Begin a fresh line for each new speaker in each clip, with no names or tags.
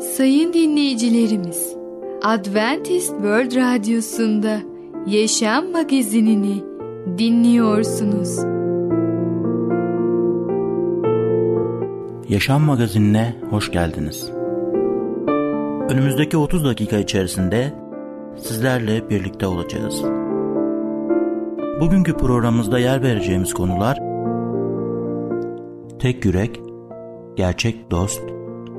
Sayın dinleyicilerimiz, Adventist World Radyosu'nda Yaşam Magazinini dinliyorsunuz.
Yaşam Magazinine hoş geldiniz. Önümüzdeki 30 dakika içerisinde sizlerle birlikte olacağız. Bugünkü programımızda yer vereceğimiz konular Tek yürek, gerçek dost,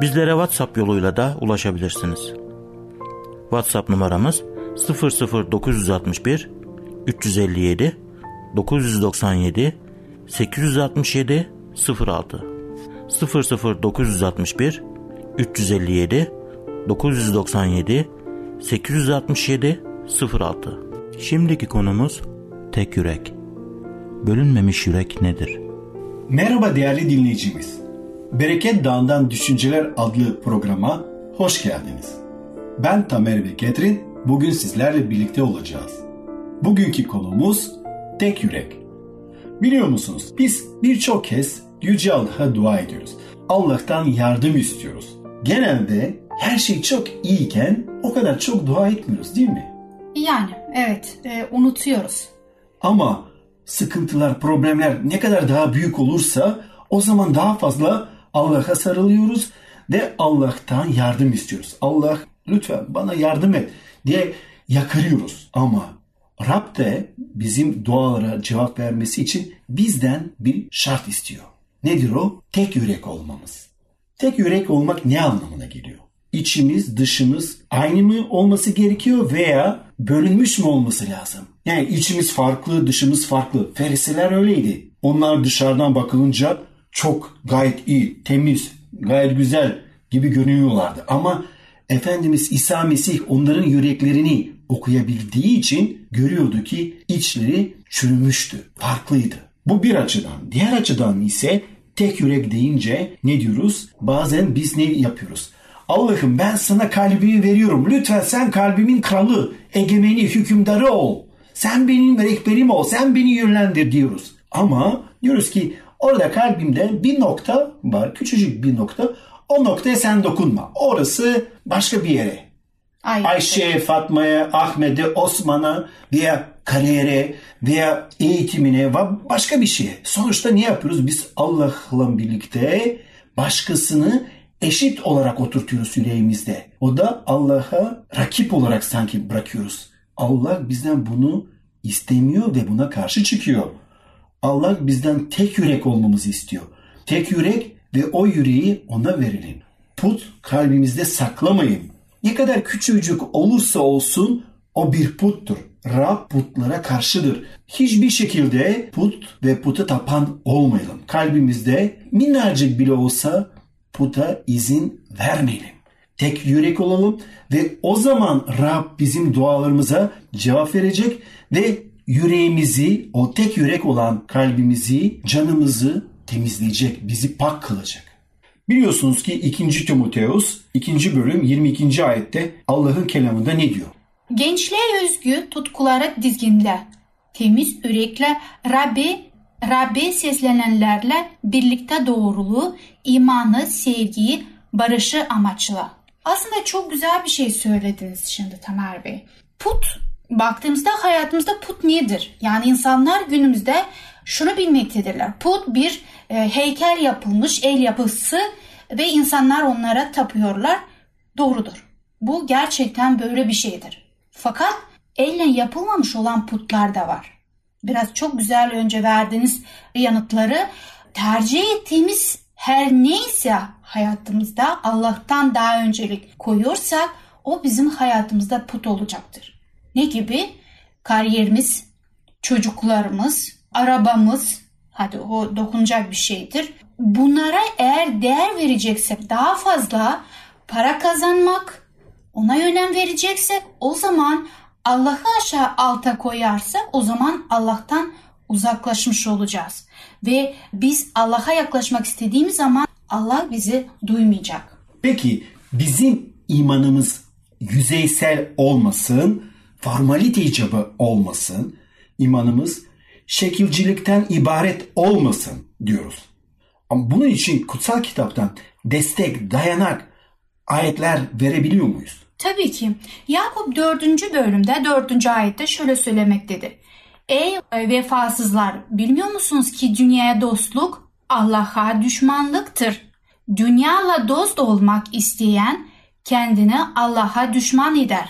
Bizlere WhatsApp yoluyla da ulaşabilirsiniz. WhatsApp numaramız 00961 357 997 867 06 00961 357 997 867 06 Şimdiki konumuz tek yürek. Bölünmemiş yürek nedir?
Merhaba değerli dinleyicimiz. Bereket Dağı'ndan Düşünceler adlı programa hoş geldiniz. Ben Tamer ve Ketrin. Bugün sizlerle birlikte olacağız. Bugünkü konumuz tek yürek. Biliyor musunuz biz birçok kez Yüce Allah'a dua ediyoruz. Allah'tan yardım istiyoruz. Genelde her şey çok iyiyken o kadar çok dua etmiyoruz değil mi?
Yani evet e, unutuyoruz.
Ama sıkıntılar, problemler ne kadar daha büyük olursa o zaman daha fazla Allah'a sarılıyoruz ve Allah'tan yardım istiyoruz. Allah lütfen bana yardım et diye yakarıyoruz. Ama Rab de bizim dualara cevap vermesi için bizden bir şart istiyor. Nedir o? Tek yürek olmamız. Tek yürek olmak ne anlamına geliyor? İçimiz, dışımız aynı mı olması gerekiyor veya bölünmüş mü olması lazım? Yani içimiz farklı, dışımız farklı. Ferisiler öyleydi. Onlar dışarıdan bakılınca çok gayet iyi, temiz, gayet güzel gibi görünüyorlardı. Ama Efendimiz İsa Mesih onların yüreklerini okuyabildiği için görüyordu ki içleri çürümüştü, farklıydı. Bu bir açıdan. Diğer açıdan ise tek yürek deyince ne diyoruz? Bazen biz ne yapıyoruz? Allah'ım ben sana kalbimi veriyorum. Lütfen sen kalbimin kralı, egemeni, hükümdarı ol. Sen benim rehberim ol. Sen beni yönlendir diyoruz. Ama diyoruz ki orada kalbimde bir nokta var. Küçücük bir nokta. O noktaya sen dokunma. Orası başka bir yere.
Ay,
Ayşe'ye, Fatma'ya, Ahmet'e, Osman'a veya kariyere veya eğitimine ve başka bir şeye. Sonuçta ne yapıyoruz? Biz Allah'la birlikte başkasını eşit olarak oturtuyoruz yüreğimizde. O da Allah'a rakip olarak sanki bırakıyoruz. Allah bizden bunu istemiyor ve buna karşı çıkıyor. Allah bizden tek yürek olmamızı istiyor. Tek yürek ve o yüreği ona verelim. Put kalbimizde saklamayın. Ne kadar küçücük olursa olsun o bir puttur. Rab putlara karşıdır. Hiçbir şekilde put ve puta tapan olmayalım. Kalbimizde minnacık bile olsa puta izin vermeyelim. Tek yürek olalım ve o zaman Rab bizim dualarımıza cevap verecek ve yüreğimizi, o tek yürek olan kalbimizi, canımızı temizleyecek, bizi pak kılacak. Biliyorsunuz ki 2. Timoteus 2. bölüm 22. ayette Allah'ın kelamında ne diyor?
Gençliğe özgü tutkuları dizginle, temiz yürekle Rabbi, Rabbi seslenenlerle birlikte doğruluğu, imanı, sevgiyi, barışı amaçla. Aslında çok güzel bir şey söylediniz şimdi Tamer Bey. Put, baktığımızda hayatımızda put nedir? Yani insanlar günümüzde şunu bilmektedirler. Put bir e, heykel yapılmış el yapısı ve insanlar onlara tapıyorlar. Doğrudur. Bu gerçekten böyle bir şeydir. Fakat elle yapılmamış olan putlar da var. Biraz çok güzel önce verdiğiniz yanıtları tercih ettiğimiz her neyse hayatımızda Allah'tan daha öncelik koyuyorsak o bizim hayatımızda put olacaktır. Ne gibi? Kariyerimiz, çocuklarımız, arabamız, hadi o dokunacak bir şeydir. bunlara eğer değer vereceksek daha fazla para kazanmak, ona önem vereceksek o zaman Allah'ı aşağı alta koyarsak o zaman Allah'tan uzaklaşmış olacağız. Ve biz Allah'a yaklaşmak istediğimiz zaman Allah bizi duymayacak.
Peki bizim imanımız yüzeysel olmasın, formalite icabı olmasın, imanımız şekilcilikten ibaret olmasın diyoruz. Ama bunun için kutsal kitaptan destek, dayanak, ayetler verebiliyor muyuz?
Tabii ki. Yakup 4. bölümde 4. ayette şöyle söylemektedir. Ey vefasızlar bilmiyor musunuz ki dünyaya dostluk Allah'a düşmanlıktır. Dünyayla dost olmak isteyen kendini Allah'a düşman eder.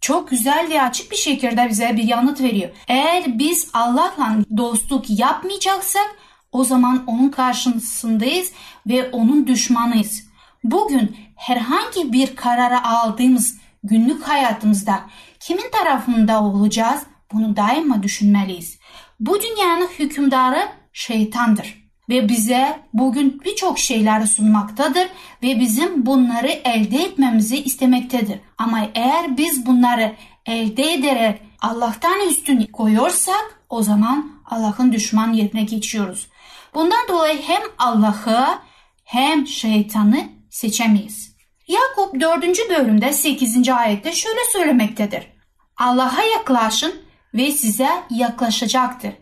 Çok güzel ve açık bir şekilde bize bir yanıt veriyor. Eğer biz Allah'la dostluk yapmayacaksak o zaman onun karşısındayız ve onun düşmanıyız. Bugün herhangi bir kararı aldığımız günlük hayatımızda kimin tarafında olacağız bunu daima düşünmeliyiz. Bu dünyanın hükümdarı şeytandır ve bize bugün birçok şeyler sunmaktadır ve bizim bunları elde etmemizi istemektedir. Ama eğer biz bunları elde ederek Allah'tan üstün koyuyorsak o zaman Allah'ın düşman yerine geçiyoruz. Bundan dolayı hem Allah'ı hem şeytanı seçemeyiz. Yakup 4. bölümde 8. ayette şöyle söylemektedir. Allah'a yaklaşın ve size yaklaşacaktır.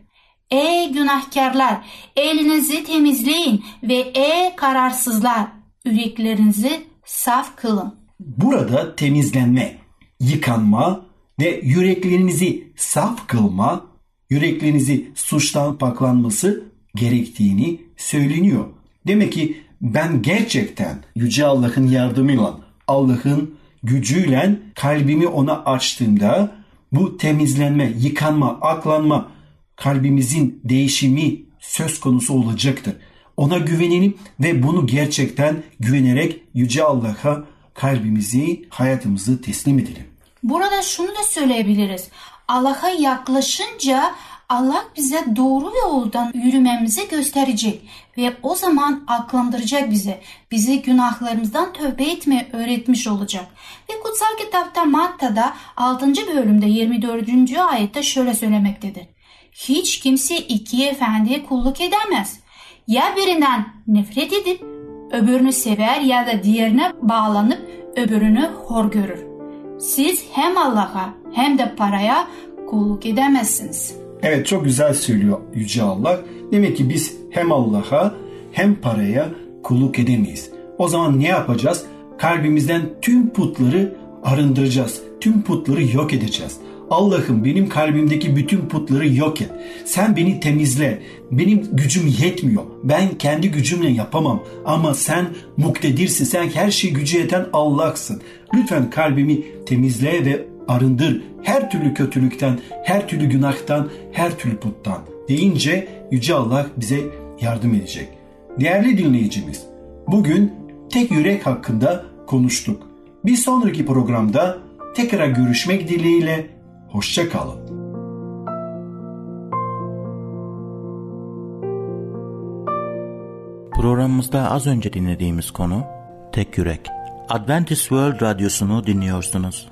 Ey günahkarlar elinizi temizleyin ve ey kararsızlar yüreklerinizi saf kılın.
Burada temizlenme, yıkanma ve yüreklerinizi saf kılma, yüreklerinizi suçtan paklanması gerektiğini söyleniyor. Demek ki ben gerçekten Yüce Allah'ın yardımıyla, Allah'ın gücüyle kalbimi ona açtığımda bu temizlenme, yıkanma, aklanma, kalbimizin değişimi söz konusu olacaktır. Ona güvenelim ve bunu gerçekten güvenerek Yüce Allah'a kalbimizi, hayatımızı teslim edelim.
Burada şunu da söyleyebiliriz. Allah'a yaklaşınca Allah bize doğru yoldan yürümemizi gösterecek ve o zaman aklandıracak bize. Bizi günahlarımızdan tövbe etmeye öğretmiş olacak. Ve kutsal kitapta Matta'da 6. bölümde 24. ayette şöyle söylemektedir. Hiç kimse iki efendiye kulluk edemez. Ya birinden nefret edip öbürünü sever ya da diğerine bağlanıp öbürünü hor görür. Siz hem Allah'a hem de paraya kulluk edemezsiniz.
Evet çok güzel söylüyor Yüce Allah. Demek ki biz hem Allah'a hem paraya kulluk edemeyiz. O zaman ne yapacağız? Kalbimizden tüm putları arındıracağız. Tüm putları yok edeceğiz. Allah'ım benim kalbimdeki bütün putları yok et. Sen beni temizle. Benim gücüm yetmiyor. Ben kendi gücümle yapamam. Ama sen muktedirsin. Sen her şeyi gücü yeten Allah'sın. Lütfen kalbimi temizle ve arındır. Her türlü kötülükten, her türlü günahtan, her türlü puttan deyince Yüce Allah bize yardım edecek. Değerli dinleyicimiz, bugün tek yürek hakkında konuştuk. Bir sonraki programda tekrar görüşmek dileğiyle hoşça kalın.
Programımızda az önce dinlediğimiz konu Tek Yürek. Adventist World Radyosu'nu dinliyorsunuz.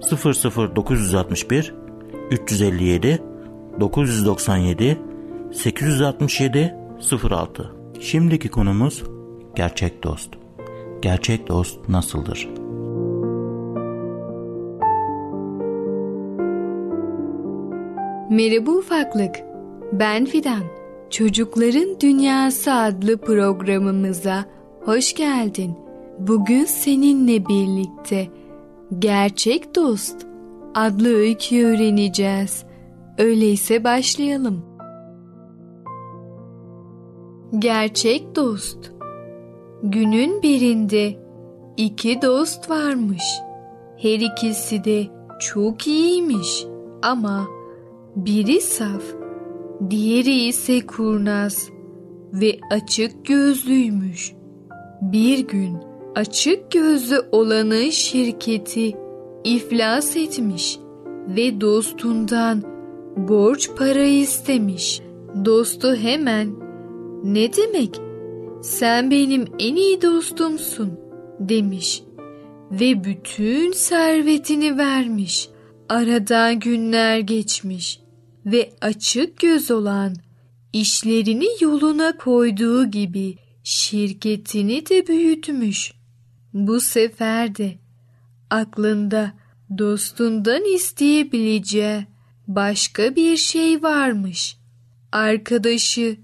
00961 357 997 867 06 Şimdiki konumuz gerçek dost. Gerçek dost nasıldır?
Merhaba ufaklık. Ben Fidan. Çocukların Dünyası adlı programımıza hoş geldin. Bugün seninle birlikte Gerçek Dost adlı öykü öğreneceğiz. Öyleyse başlayalım. Gerçek dost Günün birinde iki dost varmış. Her ikisi de çok iyiymiş ama biri saf, diğeri ise kurnaz ve açık gözlüymüş. Bir gün açık gözlü olanın şirketi iflas etmiş ve dostundan borç para istemiş. Dostu hemen ne demek sen benim en iyi dostumsun demiş ve bütün servetini vermiş. Aradan günler geçmiş ve açık göz olan işlerini yoluna koyduğu gibi şirketini de büyütmüş. Bu sefer de aklında dostundan isteyebileceği başka bir şey varmış. Arkadaşı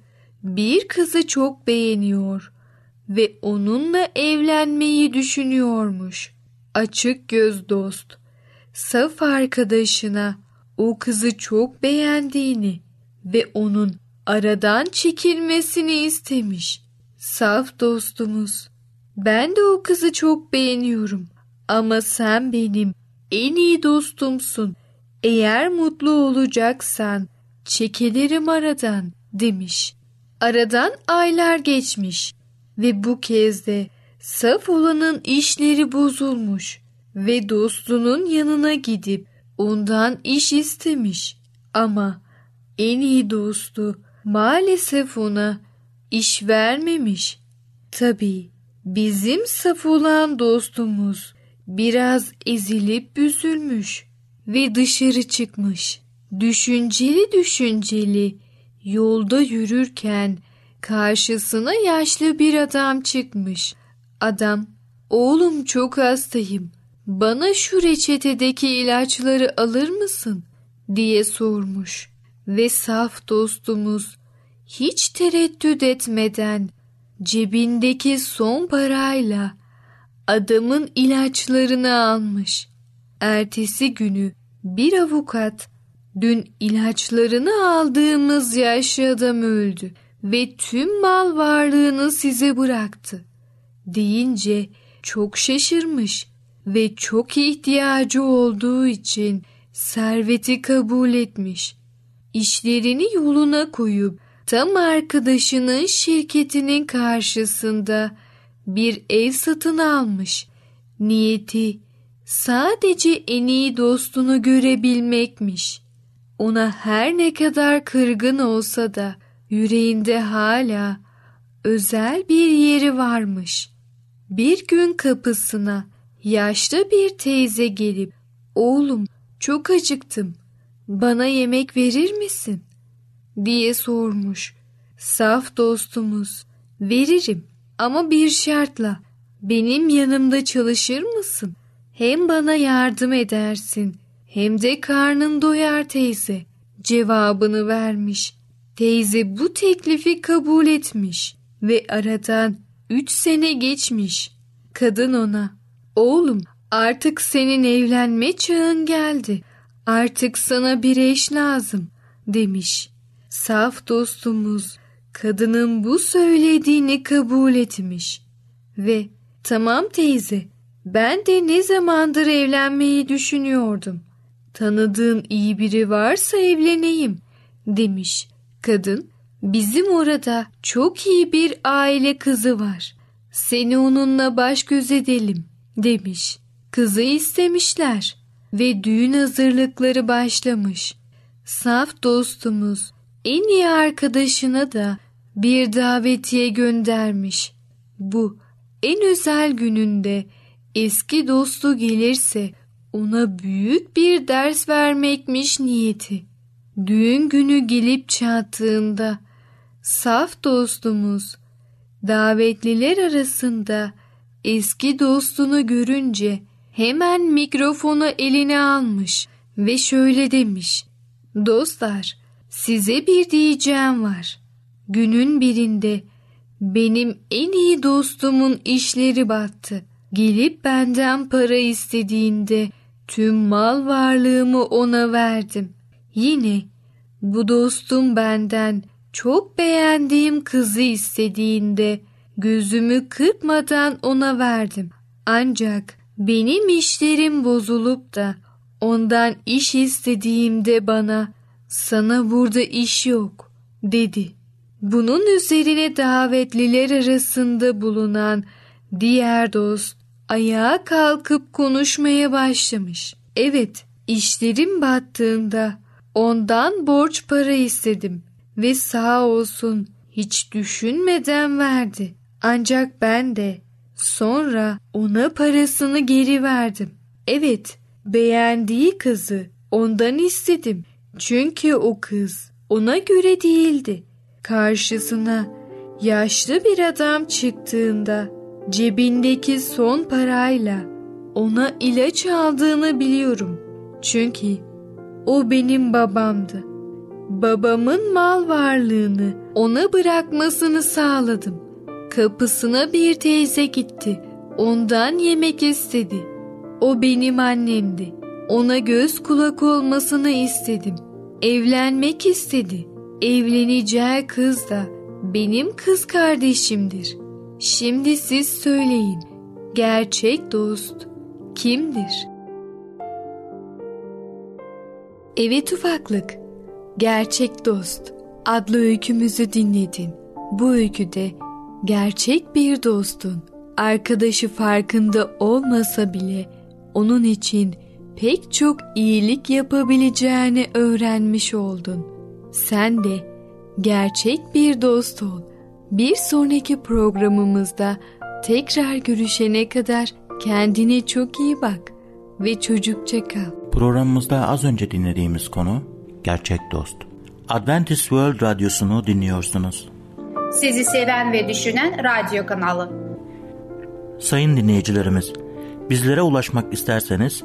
bir kızı çok beğeniyor ve onunla evlenmeyi düşünüyormuş. Açık göz dost, saf arkadaşına o kızı çok beğendiğini ve onun aradan çekilmesini istemiş. Saf dostumuz, ben de o kızı çok beğeniyorum ama sen benim en iyi dostumsun. Eğer mutlu olacaksan çekilirim aradan demiş. Aradan aylar geçmiş ve bu kez de saf olanın işleri bozulmuş ve dostunun yanına gidip ondan iş istemiş. Ama en iyi dostu maalesef ona iş vermemiş. Tabii bizim saf olan dostumuz biraz ezilip büzülmüş ve dışarı çıkmış. Düşünceli düşünceli yolda yürürken karşısına yaşlı bir adam çıkmış. Adam, oğlum çok hastayım, bana şu reçetedeki ilaçları alır mısın? diye sormuş. Ve saf dostumuz hiç tereddüt etmeden cebindeki son parayla adamın ilaçlarını almış. Ertesi günü bir avukat dün ilaçlarını aldığımız yaşlı adam öldü ve tüm mal varlığını size bıraktı deyince çok şaşırmış ve çok ihtiyacı olduğu için serveti kabul etmiş. İşlerini yoluna koyup tam arkadaşının şirketinin karşısında bir ev satın almış. Niyeti sadece en iyi dostunu görebilmekmiş. Ona her ne kadar kırgın olsa da yüreğinde hala özel bir yeri varmış. Bir gün kapısına yaşlı bir teyze gelip "Oğlum, çok acıktım. Bana yemek verir misin?" Diye sormuş. Saf dostumuz, "Veririm ama bir şartla. Benim yanımda çalışır mısın? Hem bana yardım edersin, hem de karnın doyar teyze." cevabını vermiş. Teyze bu teklifi kabul etmiş ve aradan üç sene geçmiş. Kadın ona, oğlum artık senin evlenme çağın geldi. Artık sana bir eş lazım demiş. Saf dostumuz kadının bu söylediğini kabul etmiş. Ve tamam teyze ben de ne zamandır evlenmeyi düşünüyordum. Tanıdığın iyi biri varsa evleneyim demiş. Kadın, bizim orada çok iyi bir aile kızı var. Seni onunla baş göz edelim demiş. Kızı istemişler ve düğün hazırlıkları başlamış. Saf dostumuz en iyi arkadaşına da bir davetiye göndermiş. Bu en özel gününde eski dostu gelirse ona büyük bir ders vermekmiş niyeti. Düğün günü gelip çattığında saf dostumuz davetliler arasında eski dostunu görünce hemen mikrofonu eline almış ve şöyle demiş. Dostlar size bir diyeceğim var. Günün birinde benim en iyi dostumun işleri battı. Gelip benden para istediğinde tüm mal varlığımı ona verdim. Yine bu dostum benden çok beğendiğim kızı istediğinde gözümü kırpmadan ona verdim. Ancak benim işlerim bozulup da ondan iş istediğimde bana sana burada iş yok dedi. Bunun üzerine davetliler arasında bulunan diğer dost ayağa kalkıp konuşmaya başlamış. Evet, işlerim battığında ondan borç para istedim ve sağ olsun hiç düşünmeden verdi. Ancak ben de sonra ona parasını geri verdim. Evet, beğendiği kızı ondan istedim. Çünkü o kız ona göre değildi. Karşısına yaşlı bir adam çıktığında cebindeki son parayla ona ilaç aldığını biliyorum. Çünkü o benim babamdı. Babamın mal varlığını ona bırakmasını sağladım. Kapısına bir teyze gitti. Ondan yemek istedi. O benim annemdi. Ona göz kulak olmasını istedim. Evlenmek istedi. Evleneceği kız da benim kız kardeşimdir. Şimdi siz söyleyin. Gerçek dost kimdir? Evet ufaklık. Gerçek Dost adlı öykümüzü dinledin. Bu öyküde gerçek bir dostun arkadaşı farkında olmasa bile onun için pek çok iyilik yapabileceğini öğrenmiş oldun. Sen de gerçek bir dost ol. Bir sonraki programımızda tekrar görüşene kadar kendine çok iyi bak ve çocukça kal.
Programımızda az önce dinlediğimiz konu Gerçek Dost. Adventist World Radyosu'nu dinliyorsunuz.
Sizi seven ve düşünen radyo kanalı.
Sayın dinleyicilerimiz, bizlere ulaşmak isterseniz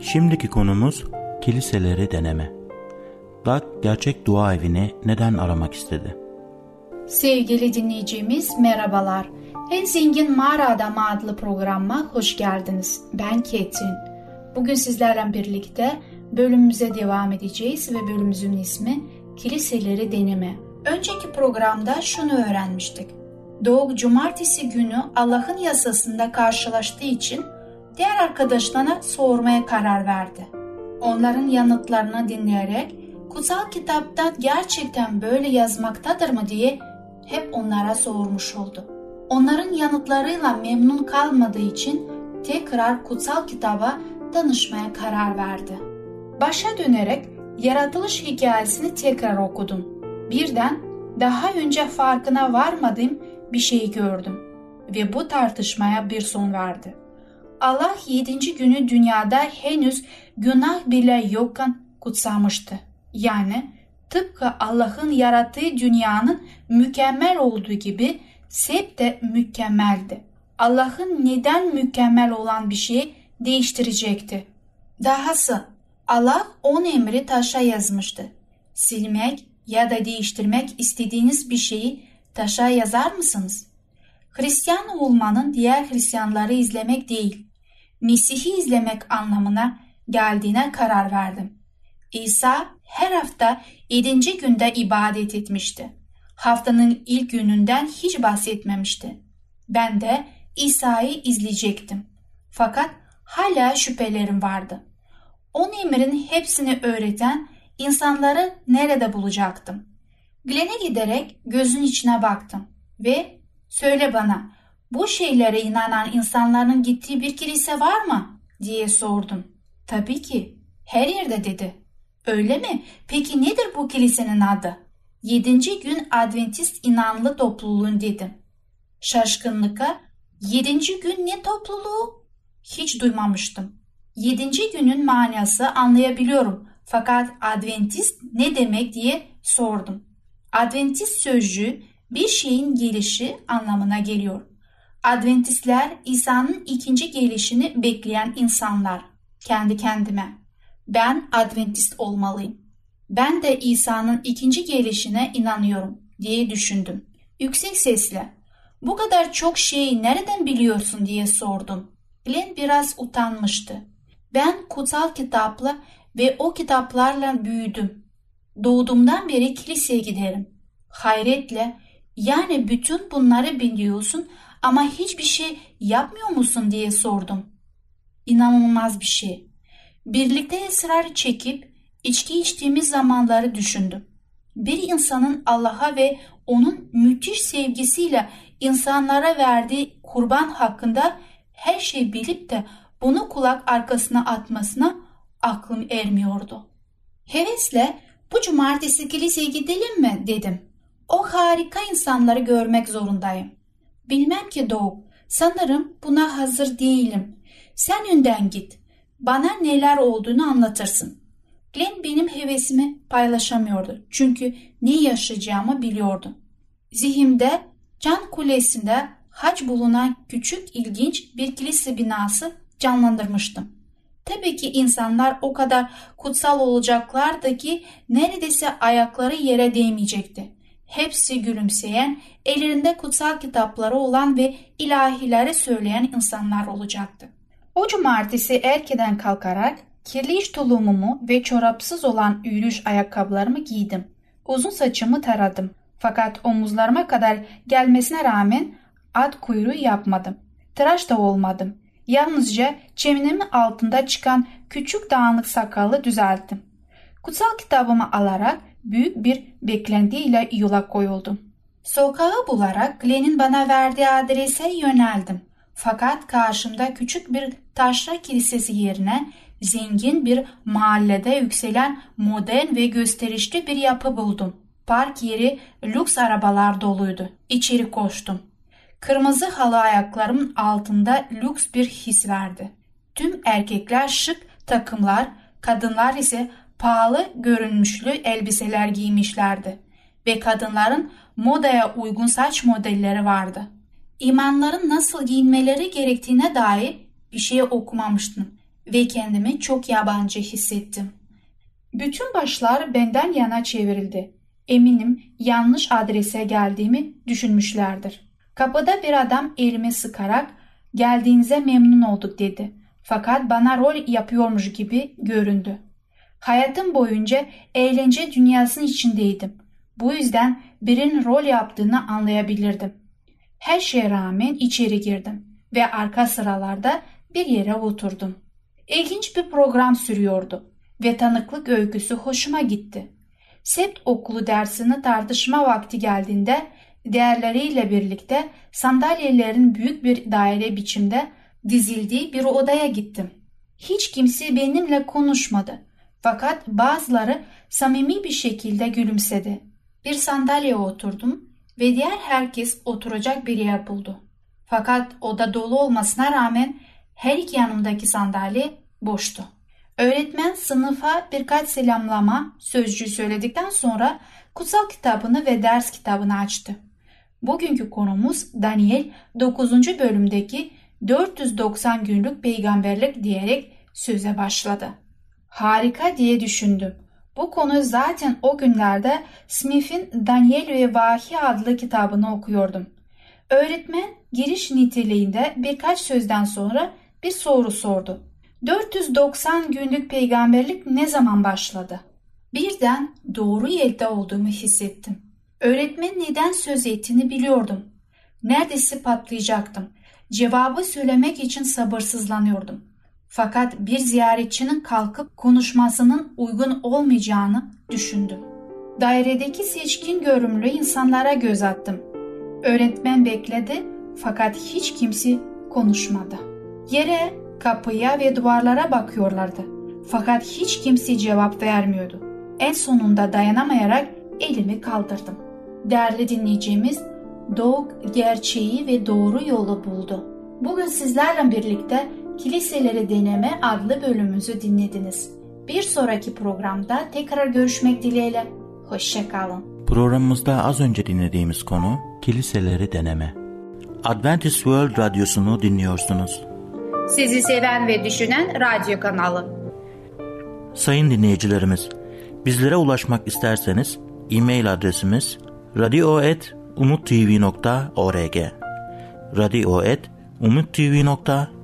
Şimdiki konumuz kiliseleri deneme. Doug gerçek dua evini neden aramak istedi?
Sevgili dinleyicimiz merhabalar. En Zengin Mağara Adamı adlı programıma hoş geldiniz. Ben Ketrin. Bugün sizlerle birlikte bölümümüze devam edeceğiz ve bölümümüzün ismi Kiliseleri Deneme. Önceki programda şunu öğrenmiştik. Doğu cumartesi günü Allah'ın yasasında karşılaştığı için diğer arkadaşlarına sormaya karar verdi. Onların yanıtlarını dinleyerek kutsal kitapta gerçekten böyle yazmaktadır mı diye hep onlara sormuş oldu. Onların yanıtlarıyla memnun kalmadığı için tekrar kutsal kitaba danışmaya karar verdi. Başa dönerek yaratılış hikayesini tekrar okudum. Birden daha önce farkına varmadığım bir şey gördüm ve bu tartışmaya bir son verdi. Allah yedinci günü dünyada henüz günah bile yokken kutsamıştı. Yani tıpkı Allah'ın yarattığı dünyanın mükemmel olduğu gibi Sep de mükemmeldi. Allah'ın neden mükemmel olan bir şeyi değiştirecekti? Dahası Allah on emri taşa yazmıştı. Silmek ya da değiştirmek istediğiniz bir şeyi taşa yazar mısınız? Hristiyan olmanın diğer Hristiyanları izlemek değil, Mesih'i izlemek anlamına geldiğine karar verdim. İsa her hafta yedinci günde ibadet etmişti. Haftanın ilk gününden hiç bahsetmemişti. Ben de İsa'yı izleyecektim. Fakat hala şüphelerim vardı. On emrin hepsini öğreten insanları nerede bulacaktım? Glen'e giderek gözün içine baktım ve söyle bana bu şeylere inanan insanların gittiği bir kilise var mı? diye sordum. Tabii ki her yerde dedi. Öyle mi? Peki nedir bu kilisenin adı? Yedinci gün Adventist inanlı topluluğun dedim. Şaşkınlıkla yedinci gün ne topluluğu? Hiç duymamıştım. Yedinci günün manası anlayabiliyorum fakat Adventist ne demek diye sordum. Adventist sözcüğü bir şeyin gelişi anlamına geliyor. Adventistler İsa'nın ikinci gelişini bekleyen insanlar. Kendi kendime. Ben Adventist olmalıyım. Ben de İsa'nın ikinci gelişine inanıyorum diye düşündüm. Yüksek sesle bu kadar çok şeyi nereden biliyorsun diye sordum. Glenn biraz utanmıştı. Ben kutsal kitapla ve o kitaplarla büyüdüm. Doğduğumdan beri kiliseye giderim. Hayretle yani bütün bunları biliyorsun ama hiçbir şey yapmıyor musun diye sordum. İnanılmaz bir şey. Birlikte ısrar çekip içki içtiğimiz zamanları düşündüm. Bir insanın Allah'a ve onun müthiş sevgisiyle insanlara verdiği kurban hakkında her şey bilip de bunu kulak arkasına atmasına aklım ermiyordu. Hevesle bu cumartesi kiliseye gidelim mi dedim. O harika insanları görmek zorundayım. Bilmem ki Doğu, sanırım buna hazır değilim. Sen önden git. Bana neler olduğunu anlatırsın. Glenn benim hevesimi paylaşamıyordu. Çünkü ne yaşayacağımı biliyordu. Zihimde Can Kulesi'nde hac bulunan küçük ilginç bir kilise binası canlandırmıştım. Tabii ki insanlar o kadar kutsal olacaklardı ki neredeyse ayakları yere değmeyecekti. Hepsi gülümseyen, ellerinde kutsal kitapları olan ve ilahileri söyleyen insanlar olacaktı. O cumartesi erkeden kalkarak kirli iş tulumumu ve çorapsız olan yürüyüş ayakkabılarımı giydim. Uzun saçımı taradım. Fakat omuzlarıma kadar gelmesine rağmen at kuyruğu yapmadım. Tıraş da olmadım. Yalnızca çeminimin altında çıkan küçük dağınık sakalı düzelttim. Kutsal kitabımı alarak büyük bir beklentiyle yola koyuldum. Sokağı bularak Glenn'in bana verdiği adrese yöneldim. Fakat karşımda küçük bir taşra kilisesi yerine zengin bir mahallede yükselen modern ve gösterişli bir yapı buldum. Park yeri lüks arabalar doluydu. İçeri koştum. Kırmızı halı ayaklarımın altında lüks bir his verdi. Tüm erkekler şık takımlar, kadınlar ise pahalı görünmüşlü elbiseler giymişlerdi ve kadınların modaya uygun saç modelleri vardı. İmanların nasıl giyinmeleri gerektiğine dair bir şey okumamıştım ve kendimi çok yabancı hissettim. Bütün başlar benden yana çevrildi. Eminim yanlış adrese geldiğimi düşünmüşlerdir. Kapıda bir adam elimi sıkarak geldiğinize memnun olduk dedi. Fakat bana rol yapıyormuş gibi göründü. Hayatım boyunca eğlence dünyasının içindeydim. Bu yüzden birinin rol yaptığını anlayabilirdim. Her şeye rağmen içeri girdim ve arka sıralarda bir yere oturdum. İlginç bir program sürüyordu ve tanıklık öyküsü hoşuma gitti. Sept okulu dersini tartışma vakti geldiğinde diğerleriyle birlikte sandalyelerin büyük bir daire biçimde dizildiği bir odaya gittim. Hiç kimse benimle konuşmadı. Fakat bazıları samimi bir şekilde gülümsedi. Bir sandalyeye oturdum ve diğer herkes oturacak bir yer buldu. Fakat oda dolu olmasına rağmen her iki yanımdaki sandalye boştu. Öğretmen sınıfa birkaç selamlama sözcüğü söyledikten sonra kutsal kitabını ve ders kitabını açtı. Bugünkü konumuz Daniel 9. bölümdeki 490 günlük peygamberlik diyerek söze başladı. Harika diye düşündüm. Bu konu zaten o günlerde Smith'in Daniel ve Vahiy adlı kitabını okuyordum. Öğretmen giriş niteliğinde birkaç sözden sonra bir soru sordu. 490 günlük peygamberlik ne zaman başladı? Birden doğru yerde olduğumu hissettim. Öğretmen neden söz ettiğini biliyordum. Neredeyse patlayacaktım. Cevabı söylemek için sabırsızlanıyordum. Fakat bir ziyaretçinin kalkıp konuşmasının uygun olmayacağını düşündüm. Dairedeki seçkin görümlü insanlara göz attım. Öğretmen bekledi fakat hiç kimse konuşmadı. Yere, kapıya ve duvarlara bakıyorlardı. Fakat hiç kimse cevap vermiyordu. En sonunda dayanamayarak elimi kaldırdım. Değerli dinleyicimiz, Doğuk gerçeği ve doğru yolu buldu. Bugün sizlerle birlikte Kiliseleri Deneme adlı bölümümüzü dinlediniz. Bir sonraki programda tekrar görüşmek dileğiyle. Hoşçakalın.
Programımızda az önce dinlediğimiz konu kiliseleri deneme. Adventist World Radyosu'nu dinliyorsunuz.
Sizi seven ve düşünen radyo kanalı.
Sayın dinleyicilerimiz, bizlere ulaşmak isterseniz e-mail adresimiz radio.umutv.org radio.umutv.org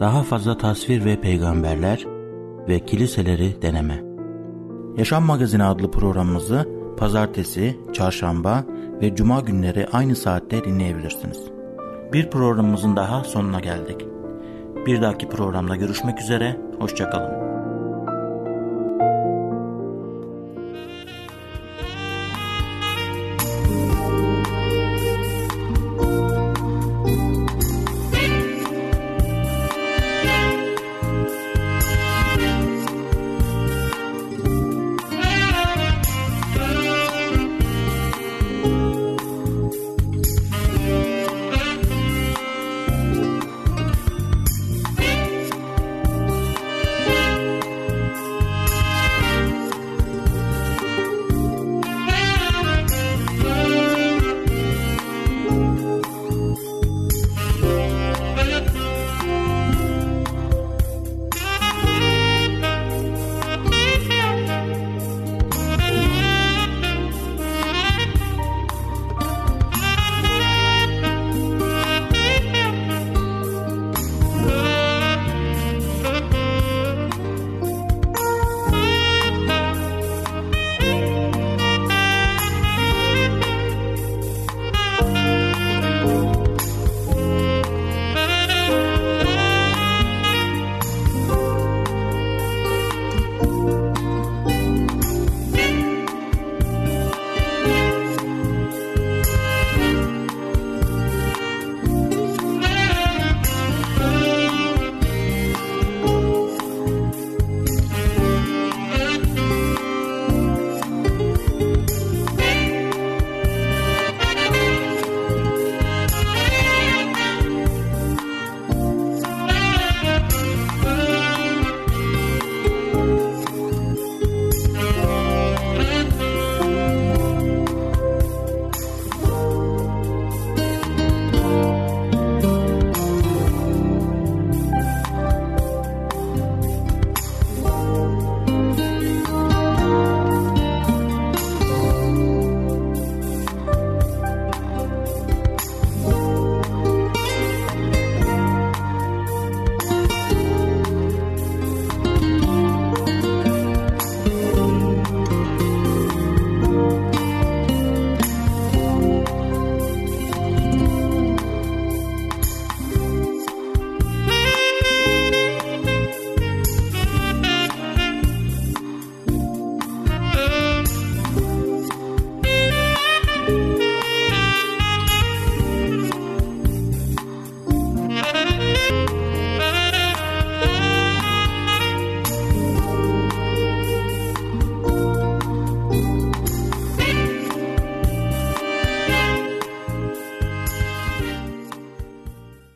daha fazla tasvir ve peygamberler ve kiliseleri deneme. Yaşam Magazini adlı programımızı pazartesi, çarşamba ve cuma günleri aynı saatte dinleyebilirsiniz. Bir programımızın daha sonuna geldik. Bir dahaki programda görüşmek üzere, hoşçakalın.